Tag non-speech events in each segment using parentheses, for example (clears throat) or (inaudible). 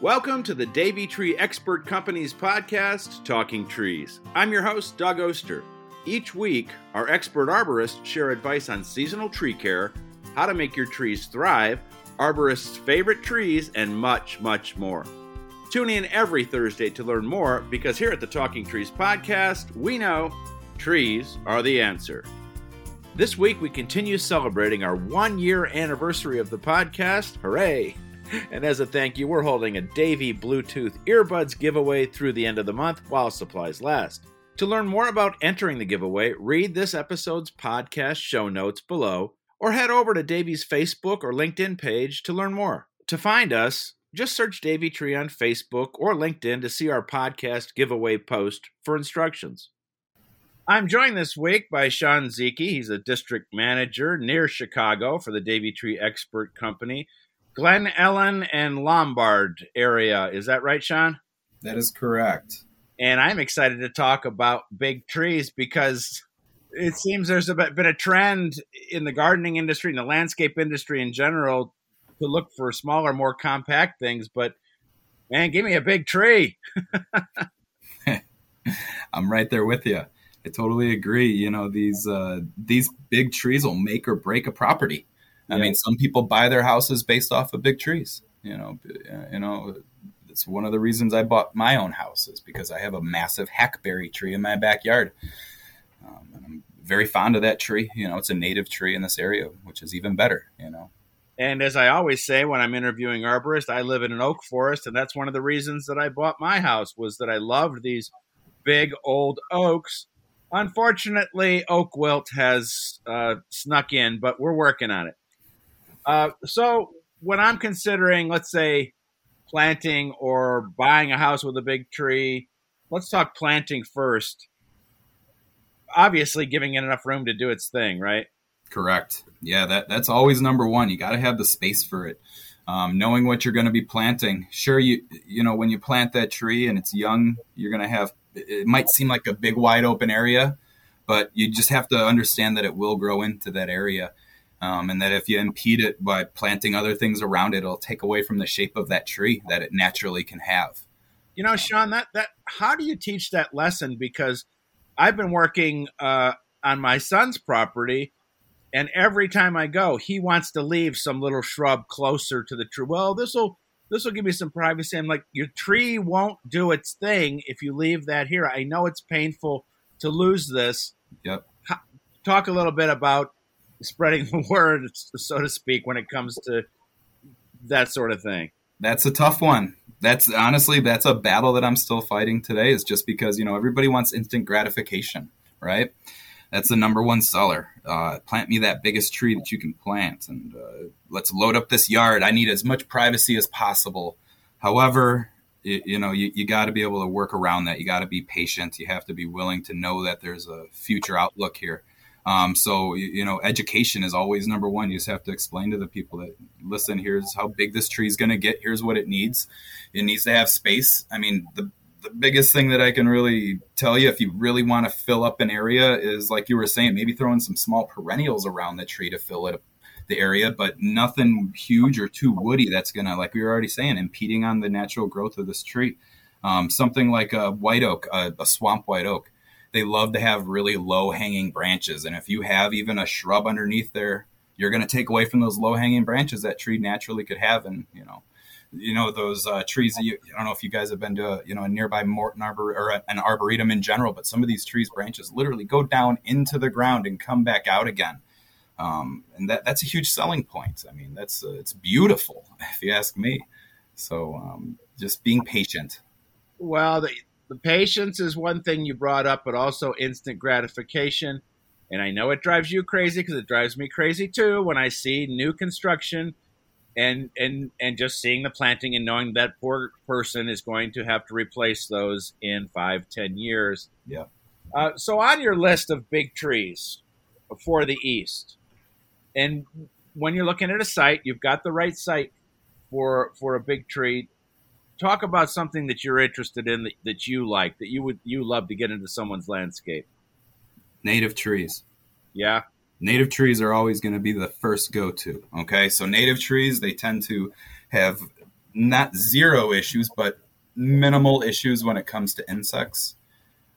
Welcome to the Davey Tree Expert Company's podcast, Talking Trees. I'm your host, Doug Oster. Each week, our expert arborists share advice on seasonal tree care, how to make your trees thrive, arborists' favorite trees, and much, much more. Tune in every Thursday to learn more because here at the Talking Trees podcast, we know trees are the answer. This week, we continue celebrating our one year anniversary of the podcast. Hooray! And as a thank you, we're holding a Davey Bluetooth earbuds giveaway through the end of the month while supplies last. To learn more about entering the giveaway, read this episode's podcast show notes below or head over to Davey's Facebook or LinkedIn page to learn more. To find us, just search Davey Tree on Facebook or LinkedIn to see our podcast giveaway post for instructions. I'm joined this week by Sean Zeke. He's a district manager near Chicago for the Davey Tree Expert Company. Glen Ellyn and Lombard area. Is that right, Sean? That is correct. And I'm excited to talk about big trees because it seems there's a, been a trend in the gardening industry and the landscape industry in general to look for smaller, more compact things. But man, give me a big tree. (laughs) (laughs) I'm right there with you. I totally agree. You know, these uh, these big trees will make or break a property. I mean, some people buy their houses based off of big trees. You know, you know, it's one of the reasons I bought my own house is because I have a massive hackberry tree in my backyard. Um, and I'm very fond of that tree. You know, it's a native tree in this area, which is even better. You know. And as I always say when I'm interviewing arborists, I live in an oak forest, and that's one of the reasons that I bought my house was that I loved these big old oaks. Unfortunately, oak wilt has uh, snuck in, but we're working on it. Uh, so when I'm considering, let's say, planting or buying a house with a big tree, let's talk planting first. Obviously, giving it enough room to do its thing, right? Correct. Yeah, that that's always number one. You got to have the space for it. Um, knowing what you're going to be planting. Sure, you you know when you plant that tree and it's young, you're going to have. It might seem like a big wide open area, but you just have to understand that it will grow into that area. Um, and that if you impede it by planting other things around it, it'll take away from the shape of that tree that it naturally can have. You know, Sean, that that how do you teach that lesson? Because I've been working uh, on my son's property, and every time I go, he wants to leave some little shrub closer to the tree. Well, this will this will give me some privacy. I'm like, your tree won't do its thing if you leave that here. I know it's painful to lose this. Yep. Talk a little bit about spreading (laughs) the word, so to speak, when it comes to that sort of thing. That's a tough one. That's honestly that's a battle that I'm still fighting today. Is just because you know everybody wants instant gratification, right? That's the number one seller. Uh, plant me that biggest tree that you can plant, and uh, let's load up this yard. I need as much privacy as possible. However, you, you know you, you got to be able to work around that. You got to be patient. You have to be willing to know that there's a future outlook here. Um, so you know, education is always number one. You just have to explain to the people that listen. Here's how big this tree is going to get. Here's what it needs. It needs to have space. I mean, the the biggest thing that I can really tell you, if you really want to fill up an area, is like you were saying, maybe throwing some small perennials around the tree to fill it the area, but nothing huge or too woody that's gonna, like we were already saying, impeding on the natural growth of this tree. Um, something like a white oak, a, a swamp white oak they love to have really low hanging branches. And if you have even a shrub underneath there, you're going to take away from those low hanging branches that tree naturally could have. And, you know, you know, those uh, trees that you, I don't know if you guys have been to, a, you know, a nearby Morton Arbor or a, an arboretum in general, but some of these trees branches literally go down into the ground and come back out again. Um, and that, that's a huge selling point. I mean, that's, uh, it's beautiful if you ask me. So um, just being patient. Well, the, the patience is one thing you brought up, but also instant gratification. And I know it drives you crazy because it drives me crazy too when I see new construction and and and just seeing the planting and knowing that poor person is going to have to replace those in five, ten years. Yeah. Uh, so on your list of big trees for the east, and when you're looking at a site, you've got the right site for for a big tree talk about something that you're interested in that, that you like that you would you love to get into someone's landscape. Native trees. Yeah? Native trees are always going to be the first go-to okay? So native trees they tend to have not zero issues, but minimal issues when it comes to insects,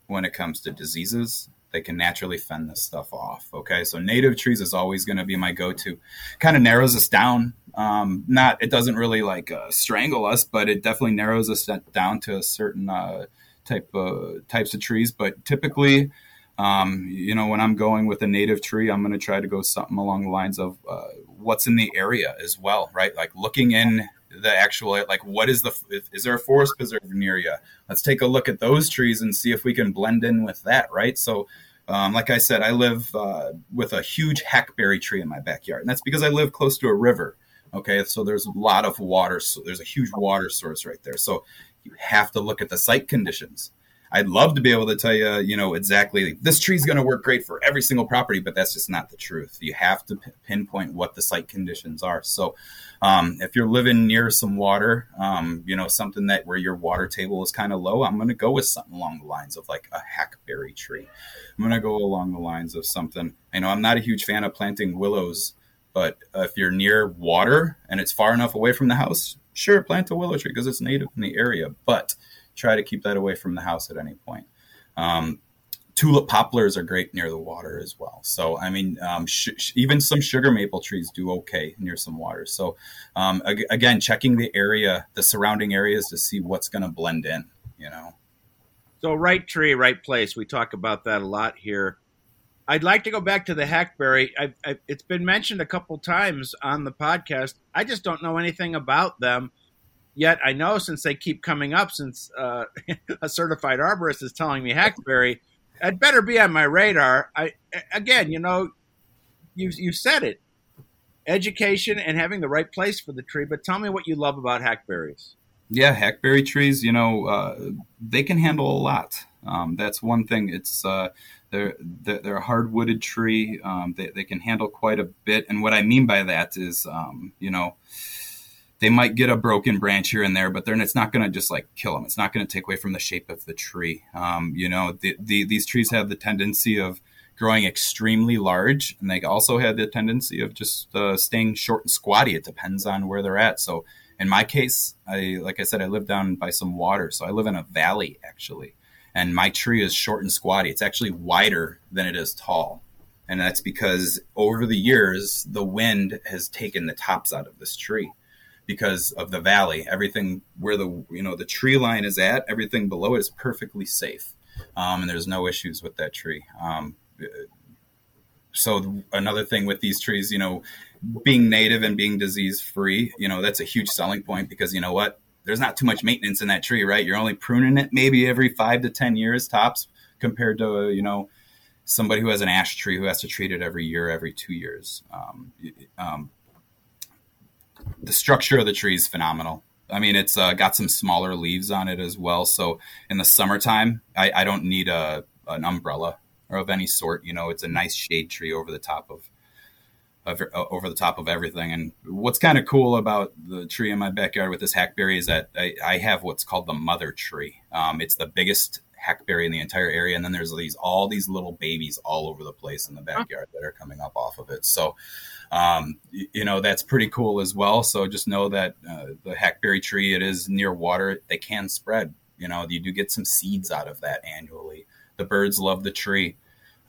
when it comes to diseases. They can naturally fend this stuff off. Okay, so native trees is always going to be my go-to. Kind of narrows us down. Um, not it doesn't really like uh, strangle us, but it definitely narrows us down to a certain uh, type of types of trees. But typically, um, you know, when I'm going with a native tree, I'm going to try to go something along the lines of uh, what's in the area as well, right? Like looking in the actual, like, what is the, is there a forest preserve near you? Let's take a look at those trees and see if we can blend in with that, right? So, um, like I said, I live uh, with a huge hackberry tree in my backyard, and that's because I live close to a river. Okay, so there's a lot of water. So there's a huge water source right there. So you have to look at the site conditions. I'd love to be able to tell you, you know, exactly this tree is going to work great for every single property, but that's just not the truth. You have to p- pinpoint what the site conditions are. So, um, if you're living near some water, um, you know, something that where your water table is kind of low, I'm going to go with something along the lines of like a hackberry tree. I'm going to go along the lines of something. I know I'm not a huge fan of planting willows, but if you're near water and it's far enough away from the house, sure, plant a willow tree because it's native in the area. But try to keep that away from the house at any point. Um, tulip poplars are great near the water as well. So, I mean, um, sh- even some sugar maple trees do okay near some water. So, um, ag- again, checking the area, the surrounding areas to see what's going to blend in, you know. So, right tree, right place. We talk about that a lot here. I'd like to go back to the hackberry. I've, I've, it's been mentioned a couple times on the podcast. I just don't know anything about them. Yet I know since they keep coming up, since uh, (laughs) a certified arborist is telling me hackberry, it better be on my radar. I again, you know, you you said it, education and having the right place for the tree. But tell me what you love about hackberries. Yeah, hackberry trees, you know, uh, they can handle a lot. Um, that's one thing. It's uh, they're they're a hard-wooded tree. Um, they they can handle quite a bit. And what I mean by that is, um, you know they might get a broken branch here and there, but then it's not going to just like kill them. It's not going to take away from the shape of the tree. Um, you know, the, the, these trees have the tendency of growing extremely large, and they also have the tendency of just uh, staying short and squatty. It depends on where they're at. So in my case, I like I said, I live down by some water, so I live in a valley actually, and my tree is short and squatty. It's actually wider than it is tall. And that's because over the years, the wind has taken the tops out of this tree because of the valley. Everything where the you know the tree line is at, everything below it is perfectly safe, um, and there's no issues with that tree. Um, so another thing with these trees, you know, being native and being disease free, you know, that's a huge selling point because you know what, there's not too much maintenance in that tree, right? You're only pruning it maybe every five to ten years tops, compared to you know somebody who has an ash tree who has to treat it every year, every two years. Um, um, the structure of the tree is phenomenal. I mean, it's uh, got some smaller leaves on it as well. So in the summertime, I, I don't need a an umbrella or of any sort. You know, it's a nice shade tree over the top of, of uh, over the top of everything. And what's kind of cool about the tree in my backyard with this hackberry is that I, I have what's called the mother tree. Um, it's the biggest hackberry in the entire area, and then there's these all these little babies all over the place in the backyard that are coming up off of it. So um, you, know that's pretty cool as well. So just know that uh, the hackberry tree it is near water. They can spread. You know you do get some seeds out of that annually. The birds love the tree.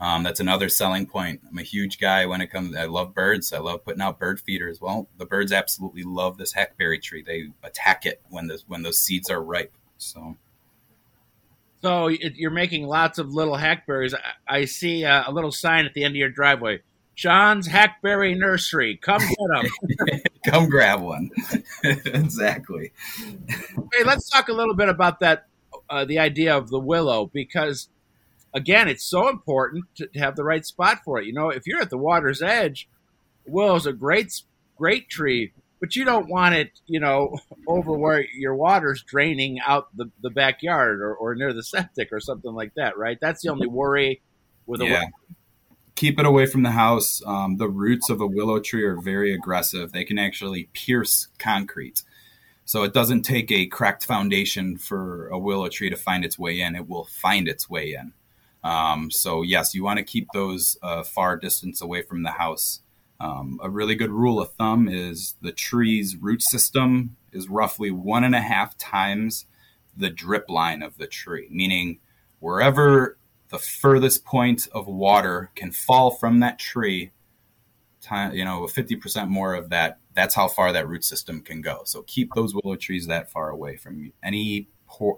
Um, that's another selling point. I'm a huge guy when it comes. I love birds. I love putting out bird feeders. Well, the birds absolutely love this hackberry tree. They attack it when the when those seeds are ripe. So. So you're making lots of little hackberries. I see a little sign at the end of your driveway. John's Hackberry Nursery. Come get them. (laughs) Come grab one. (laughs) exactly. Hey, let's talk a little bit about that. Uh, the idea of the willow, because again, it's so important to have the right spot for it. You know, if you're at the water's edge, willow's a great, great tree, but you don't want it, you know, (laughs) over where your water's draining out the, the backyard or, or near the septic or something like that, right? That's the only worry with a yeah keep it away from the house. Um, the roots of a willow tree are very aggressive. They can actually pierce concrete. So it doesn't take a cracked foundation for a willow tree to find its way in. It will find its way in. Um, so yes, you want to keep those uh, far distance away from the house. Um, a really good rule of thumb is the tree's root system is roughly one and a half times the drip line of the tree, meaning wherever the furthest point of water can fall from that tree, you know, 50% more of that, that's how far that root system can go. So keep those willow trees that far away from any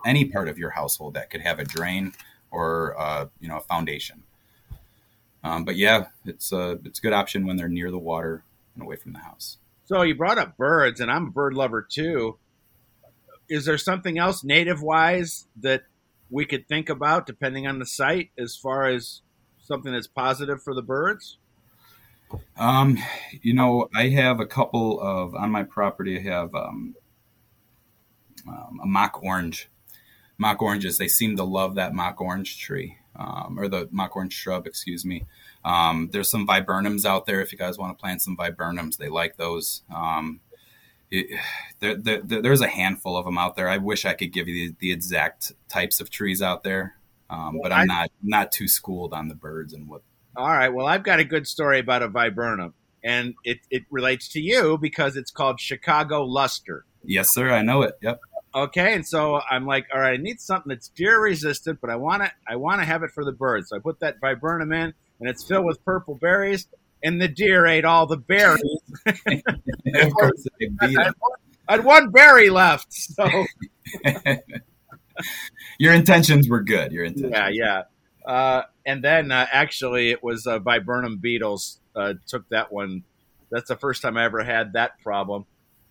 any part of your household that could have a drain or uh, you know a foundation. Um, but yeah, it's a it's a good option when they're near the water and away from the house. So you brought up birds, and I'm a bird lover too. Is there something else native wise that we could think about, depending on the site, as far as something that's positive for the birds? Um, you know, I have a couple of on my property. I have um, um, a mock orange. Mock oranges. They seem to love that mock orange tree, um, or the mock orange shrub. Excuse me. Um, there's some viburnums out there. If you guys want to plant some viburnums, they like those. Um, it, there, there, there's a handful of them out there. I wish I could give you the, the exact types of trees out there, um, but I'm not not too schooled on the birds and what. All right. Well, I've got a good story about a viburnum, and it, it relates to you because it's called Chicago luster. Yes, sir. I know it. Yep. Okay, and so I'm like, all right, I need something that's deer resistant, but I want to I want to have it for the birds. So I put that viburnum in, and it's filled with purple berries, and the deer ate all the berries. (laughs) of course, I, had one, I had one berry left. So (laughs) your intentions were good. Your intentions. Yeah, yeah. Uh, and then uh, actually, it was uh, viburnum beetles uh, took that one. That's the first time I ever had that problem.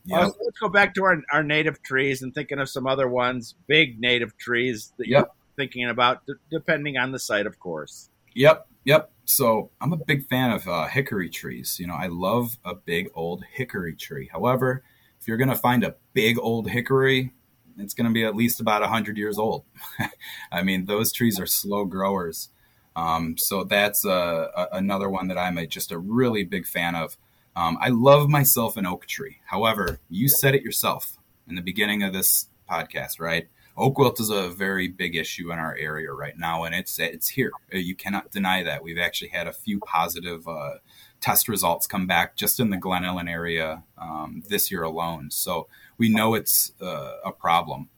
Yep. Let's go back to our, our native trees and thinking of some other ones, big native trees that yep. you're thinking about, d- depending on the site, of course. Yep, yep. So I'm a big fan of uh, hickory trees. You know, I love a big old hickory tree. However, if you're going to find a big old hickory, it's going to be at least about 100 years old. (laughs) I mean, those trees are slow growers. Um, so that's uh, a, another one that I'm a, just a really big fan of. Um, I love myself an oak tree. However, you said it yourself in the beginning of this podcast, right? Oak wilt is a very big issue in our area right now, and it's it's here. Uh, you cannot deny that. We've actually had a few positive uh, test results come back just in the Glen Ellyn area um, this year alone. So we know it's uh, a problem.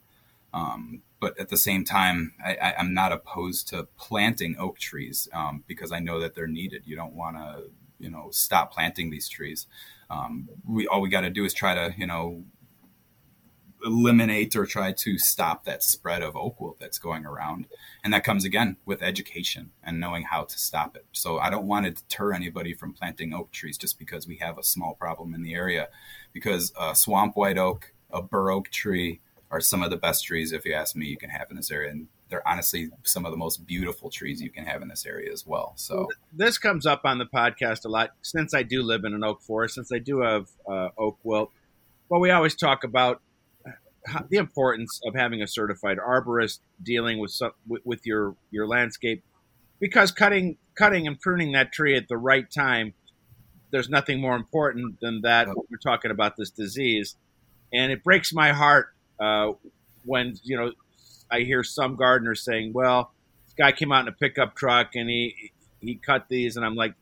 Um, but at the same time, I, am not opposed to planting oak trees um, because I know that they're needed. You don't want to you know stop planting these trees. Um, we all we got to do is try to you know eliminate or try to stop that spread of oak wilt that's going around. And that comes again with education and knowing how to stop it. So I don't want to deter anybody from planting oak trees just because we have a small problem in the area. Because a swamp white oak, a bur oak tree are some of the best trees, if you ask me, you can have in this area. And they're honestly some of the most beautiful trees you can have in this area as well. So this comes up on the podcast a lot since I do live in an oak forest, since I do have uh, oak wilt. Well, we always talk about the importance of having a certified arborist dealing with some, with, your your landscape, because cutting cutting and pruning that tree at the right time, there's nothing more important than that. We're talking about this disease, and it breaks my heart uh, when you know I hear some gardeners saying, "Well, this guy came out in a pickup truck and he he cut these," and I'm like,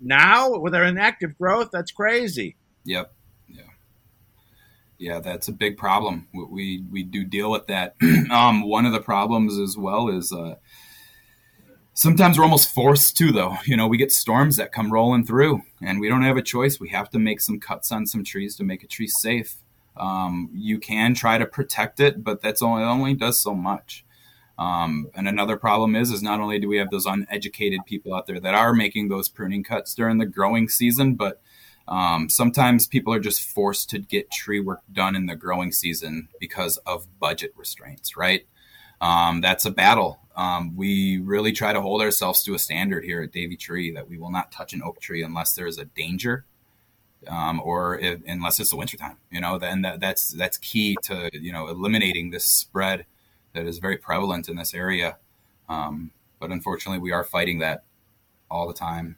"Now, they're in active growth, that's crazy." Yep. Yeah. Yeah, that's a big problem. We we do deal with that. (clears throat) um, one of the problems as well is. Uh, sometimes we're almost forced to though you know we get storms that come rolling through and we don't have a choice we have to make some cuts on some trees to make a tree safe um, you can try to protect it, but that's only only does so much. Um, and another problem is is not only do we have those uneducated people out there that are making those pruning cuts during the growing season, but um, sometimes people are just forced to get tree work done in the growing season because of budget restraints, right? Um, that's a battle. Um, we really try to hold ourselves to a standard here at Davey Tree that we will not touch an oak tree unless there is a danger um, or if, unless it's the wintertime, you know, then that, that's that's key to you know eliminating this spread that is very prevalent in this area. Um, but unfortunately, we are fighting that all the time.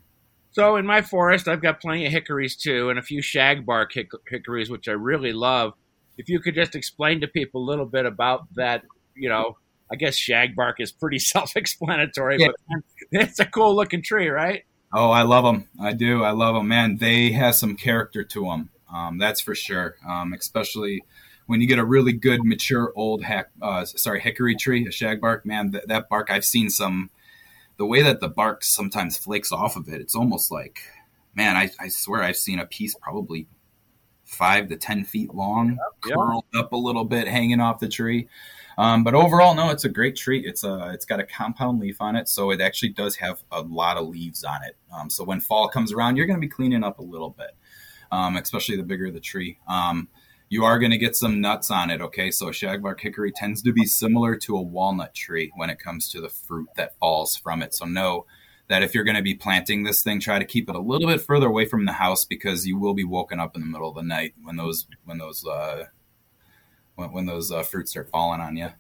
So in my forest, I've got plenty of hickories too, and a few shagbark hick- hickories, which I really love. If you could just explain to people a little bit about that, you know, I guess shagbark is pretty (laughs) self-explanatory, yeah. but it's a cool looking tree, right? Oh, I love them. I do. I love them, man. They have some character to them. Um, that's for sure. Um, especially when you get a really good mature old hack, uh, sorry hickory tree, a shagbark, man, th- that bark I've seen some. The way that the bark sometimes flakes off of it, it's almost like, man, I, I swear I've seen a piece probably five to ten feet long, yep, curled yep. up a little bit, hanging off the tree. Um, but overall, no, it's a great tree. It's a it's got a compound leaf on it, so it actually does have a lot of leaves on it. Um, so when fall comes around, you're going to be cleaning up a little bit, um, especially the bigger the tree. Um, you are going to get some nuts on it. Okay, so shagbark hickory tends to be similar to a walnut tree when it comes to the fruit that falls from it. So know that if you're going to be planting this thing, try to keep it a little bit further away from the house because you will be woken up in the middle of the night when those when those uh, when, when those uh, fruits start falling on you.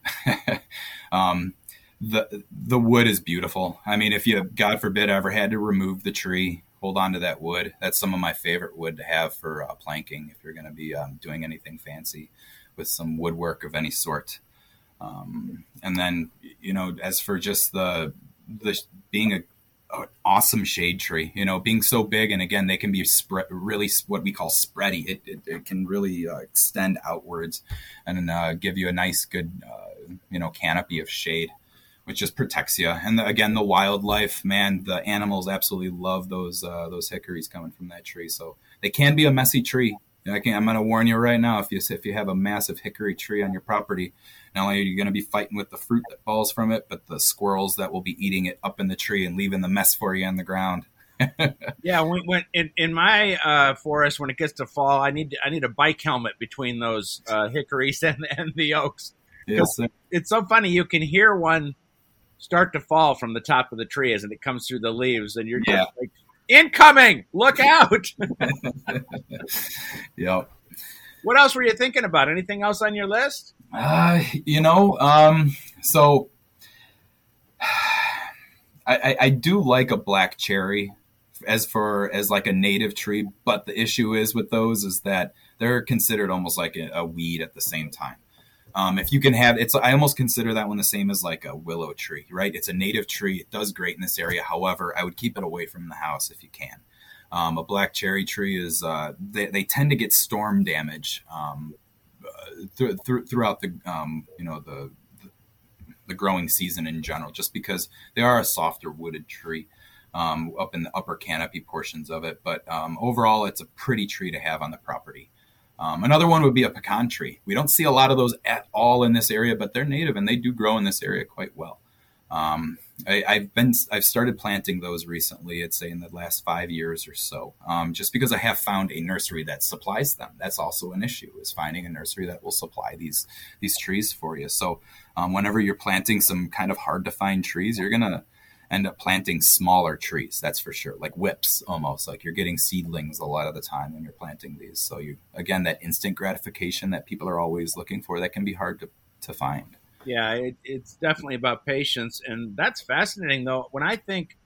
(laughs) um, the the wood is beautiful. I mean, if you God forbid ever had to remove the tree, hold on to that wood. That's some of my favorite wood to have for uh, planking. If you're going to be um, doing anything fancy with some woodwork of any sort. Um, and then you know, as for just the the being a awesome shade tree. You know, being so big, and again, they can be spread really what we call spready. It, it, it can really uh, extend outwards and uh, give you a nice, good, uh, you know, canopy of shade, which just protects you. And the, again, the wildlife, man, the animals absolutely love those uh, those hickories coming from that tree. So they can be a messy tree. I can, I'm going to warn you right now. If you if you have a massive hickory tree on your property, not only are you going to be fighting with the fruit that falls from it, but the squirrels that will be eating it up in the tree and leaving the mess for you on the ground. (laughs) yeah, when, when in, in my uh, forest, when it gets to fall, I need to, I need a bike helmet between those uh, hickories (laughs) and, and the oaks. Yes, sir. it's so funny. You can hear one start to fall from the top of the tree as it comes through the leaves, and you're just yeah. like, "Incoming! Look out!" (laughs) yep. What else were you thinking about? Anything else on your list? Uh, you know, um, so I, I, I do like a black cherry as for as like a native tree, but the issue is with those is that they're considered almost like a, a weed at the same time. Um, if you can have it's, I almost consider that one the same as like a willow tree, right? It's a native tree. It does great in this area. However, I would keep it away from the house if you can. Um, a black cherry tree is uh, they, they, tend to get storm damage um, uh, th- th- throughout the um, you know the, the, the growing season in general, just because they are a softer wooded tree um, up in the upper canopy portions of it. But um, overall, it's a pretty tree to have on the property. Um, another one would be a pecan tree. We don't see a lot of those at all in this area, but they're native and they do grow in this area quite well. Um, I, have been I've started planting those recently. I'd say in the last five years or so, um, just because I have found a nursery that supplies them. That's also an issue is finding a nursery that will supply these these trees for you. So um, whenever you're planting some kind of hard to find trees, you're gonna end up planting smaller trees. That's for sure, like whips almost. Like you're getting seedlings a lot of the time when you're planting these. So you again that instant gratification that people are always looking for that can be hard to to find. Yeah, it, it's definitely about patience, and that's fascinating. Though, when I think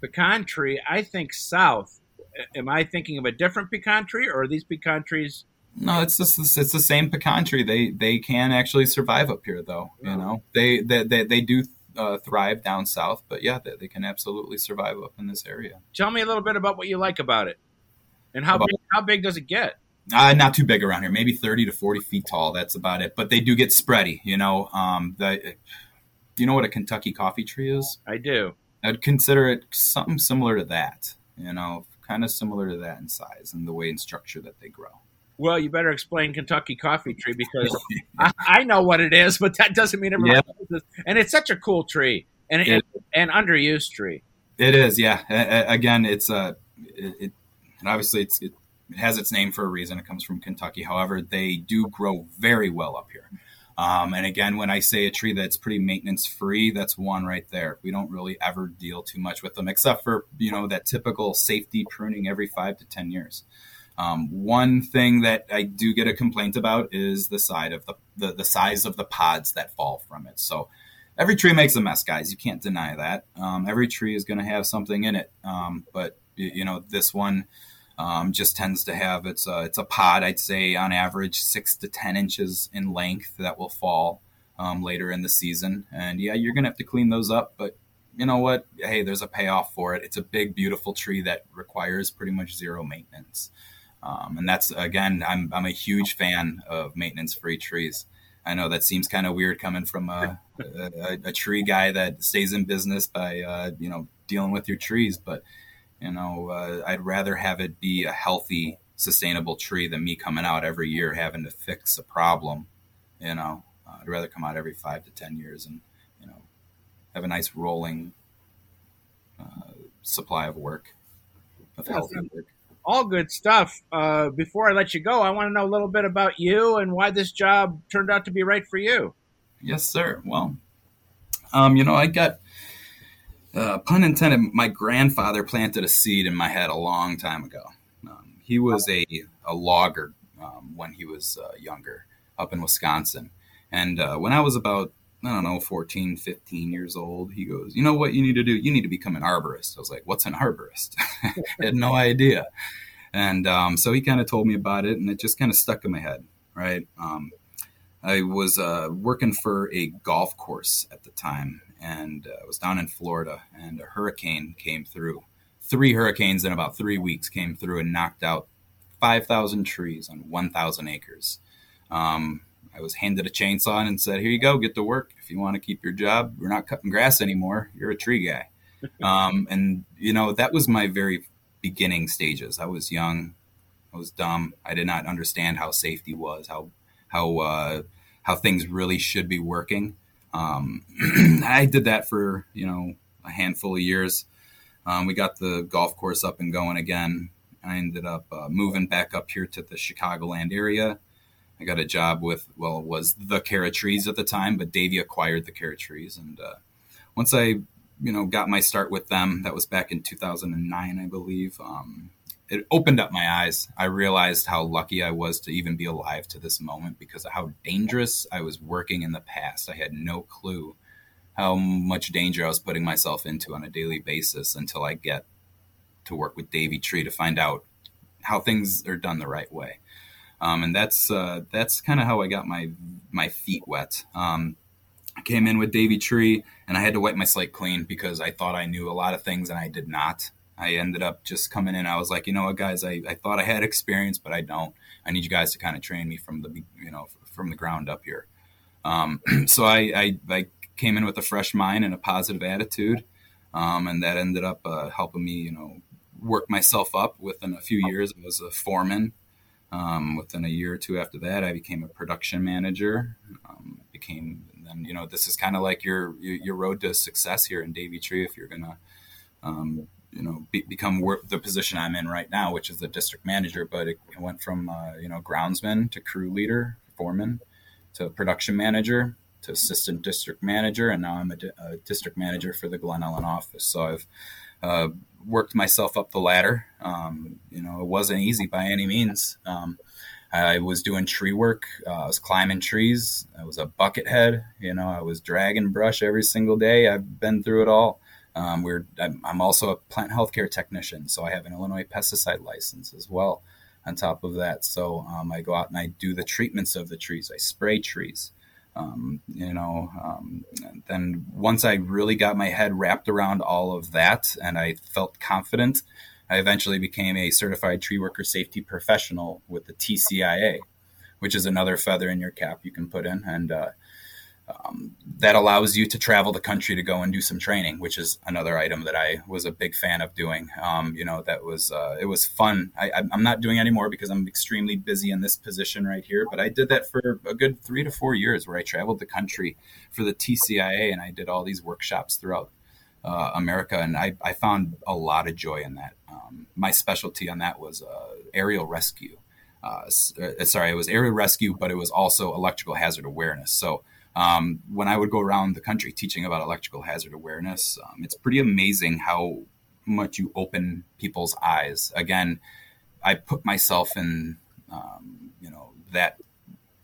pecan tree, I think south. Am I thinking of a different pecan tree, or are these pecan trees? No, it's just it's the same pecan tree. They they can actually survive up here, though. You oh. know, they they they, they do uh, thrive down south, but yeah, they, they, can absolutely survive up in this area. Tell me a little bit about what you like about it, and how about, big, how big does it get? Uh, not too big around here, maybe 30 to 40 feet tall. That's about it. But they do get spready, you know. Um, the, you know what a Kentucky coffee tree is? I do. I'd consider it something similar to that, you know, kind of similar to that in size and the way and structure that they grow. Well, you better explain Kentucky coffee tree because (laughs) I, I, know what it is, but that doesn't mean everyone yeah. knows And it's such a cool tree and it, it, an underused tree. It is, yeah. again, it's a, uh, it, it obviously it's, it, it has its name for a reason. It comes from Kentucky. However, they do grow very well up here. Um, and again, when I say a tree that's pretty maintenance free, that's one right there. We don't really ever deal too much with them, except for you know that typical safety pruning every five to ten years. Um, one thing that I do get a complaint about is the side of the, the, the size of the pods that fall from it. So every tree makes a mess, guys. You can't deny that. Um, every tree is going to have something in it, um, but you know this one um, just tends to have it's a, it's a pod, I'd say on average six to 10 inches in length that will fall um, later in the season. And yeah, you're going to have to clean those up, but you know what? Hey, there's a payoff for it. It's a big, beautiful tree that requires pretty much zero maintenance. Um, and that's again, I'm I'm a huge fan of maintenance free trees. I know that seems kind of weird coming from a, a, a, tree guy that stays in business by uh, you know dealing with your trees, but you know uh, I'd rather have it be a healthy, sustainable tree than me coming out every year having to fix a problem. You know, uh, I'd rather come out every five to ten years and you know have a nice rolling uh, supply of work of healthy work all good stuff. Uh, before I let you go, I want to know a little bit about you and why this job turned out to be right for you. Yes, sir. Well, um, you know, I got uh, pun intended. My grandfather planted a seed in my head a long time ago. Um, he was a a logger um, when he was uh, younger up in Wisconsin, and uh, when I was about I don't know, 14, 15 years old. He goes, You know what you need to do? You need to become an arborist. I was like, What's an arborist? (laughs) I had no idea. And um, so he kind of told me about it, and it just kind of stuck in my head, right? Um, I was uh, working for a golf course at the time, and uh, I was down in Florida, and a hurricane came through. Three hurricanes in about three weeks came through and knocked out 5,000 trees on 1,000 acres. Um, I was handed a chainsaw and said, "Here you go, get to work. If you want to keep your job, we're not cutting grass anymore. You're a tree guy." (laughs) um, and you know that was my very beginning stages. I was young, I was dumb. I did not understand how safety was, how how uh, how things really should be working. Um, (clears throat) I did that for you know a handful of years. Um, we got the golf course up and going again. I ended up uh, moving back up here to the Chicagoland area I got a job with well, it was the Care of Trees at the time, but Davey acquired the Care of Trees, and uh, once I you know got my start with them, that was back in 2009, I believe. Um, it opened up my eyes. I realized how lucky I was to even be alive to this moment because of how dangerous I was working in the past. I had no clue how much danger I was putting myself into on a daily basis until I get to work with Davey Tree to find out how things are done the right way. Um, and that's uh, that's kind of how I got my my feet wet. Um, I came in with Davey Tree, and I had to wipe my slate clean because I thought I knew a lot of things and I did not. I ended up just coming in. I was like, you know what, guys, I, I thought I had experience, but I don't. I need you guys to kind of train me from the you know from the ground up here. Um, (clears throat) so I, I, I came in with a fresh mind and a positive attitude, um, and that ended up uh, helping me, you know, work myself up. Within a few years, I was a foreman um, within a year or two after that, I became a production manager. Um, became, then you know, this is kind of like your, your road to success here in Davey Tree. If you're gonna, um, you know, be, become the position I'm in right now, which is the district manager. But it, it went from uh, you know groundsman to crew leader, foreman, to production manager, to assistant district manager, and now I'm a, di- a district manager for the Glen Ellyn office. So I've uh, worked myself up the ladder. Um, you know, it wasn't easy by any means. Um, I was doing tree work. Uh, I was climbing trees. I was a bucket head. You know, I was dragging brush every single day. I've been through it all. Um, we're, I'm also a plant healthcare technician, so I have an Illinois pesticide license as well. On top of that, so um, I go out and I do the treatments of the trees. I spray trees. Um, you know, um, then once I really got my head wrapped around all of that and I felt confident, I eventually became a certified tree worker safety professional with the TCIA, which is another feather in your cap you can put in. And uh, um, that allows you to travel the country to go and do some training, which is another item that I was a big fan of doing. Um, you know, that was uh, it was fun. I, am not doing anymore because I'm extremely busy in this position right here. But I did that for a good three to four years, where I traveled the country for the TCIA, and I did all these workshops throughout uh, America, and I, I, found a lot of joy in that. Um, my specialty on that was uh, aerial rescue. Uh, uh, sorry, it was aerial rescue, but it was also electrical hazard awareness. So um, when I would go around the country teaching about electrical hazard awareness, um, it's pretty amazing how much you open people's eyes. Again, I put myself in, um, you know, that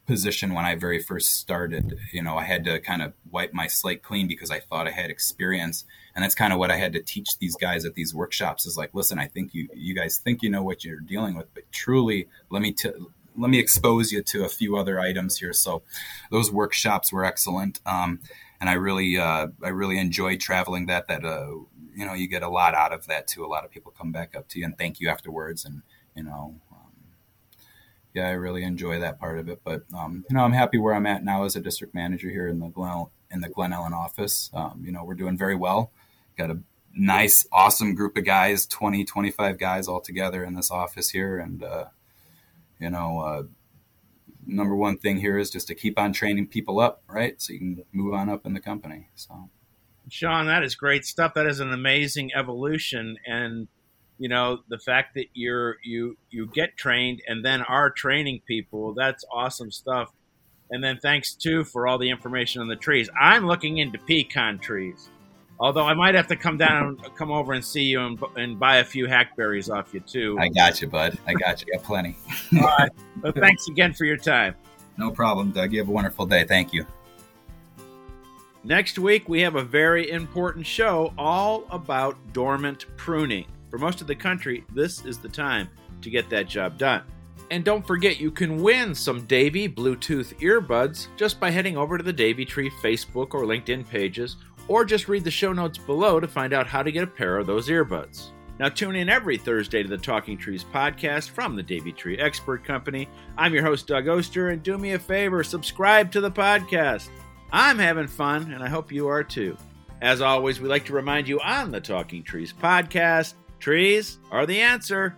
position when I very first started. You know, I had to kind of wipe my slate clean because I thought I had experience, and that's kind of what I had to teach these guys at these workshops. Is like, listen, I think you you guys think you know what you're dealing with, but truly, let me t- let me expose you to a few other items here. So those workshops were excellent. Um, and I really, uh, I really enjoyed traveling that, that, uh, you know, you get a lot out of that too. A lot of people come back up to you and thank you afterwards. And, you know, um, Yeah, I really enjoy that part of it. But um, you know, I'm happy where I'm at now as a district manager here in the Glen in the Glen Ellyn office. Um, you know, we're doing very well. Got a nice, awesome group of guys, 20, 25 guys all together in this office here. And, uh, you know, uh, number one thing here is just to keep on training people up, right? So you can move on up in the company. So, Sean, that is great stuff. That is an amazing evolution. And, you know, the fact that you're, you, you get trained and then are training people, that's awesome stuff. And then thanks too for all the information on the trees. I'm looking into pecan trees. Although I might have to come down, and come over and see you and, and buy a few hackberries off you too. I got you, bud. I got you. Got plenty. All right. (laughs) Well, thanks again for your time. No problem, Doug. You have a wonderful day. Thank you. Next week, we have a very important show all about dormant pruning. For most of the country, this is the time to get that job done. And don't forget, you can win some Davey Bluetooth earbuds just by heading over to the Davey Tree Facebook or LinkedIn pages or just read the show notes below to find out how to get a pair of those earbuds. Now, tune in every Thursday to the Talking Trees podcast from the Davey Tree Expert Company. I'm your host, Doug Oster, and do me a favor subscribe to the podcast. I'm having fun, and I hope you are too. As always, we like to remind you on the Talking Trees podcast trees are the answer.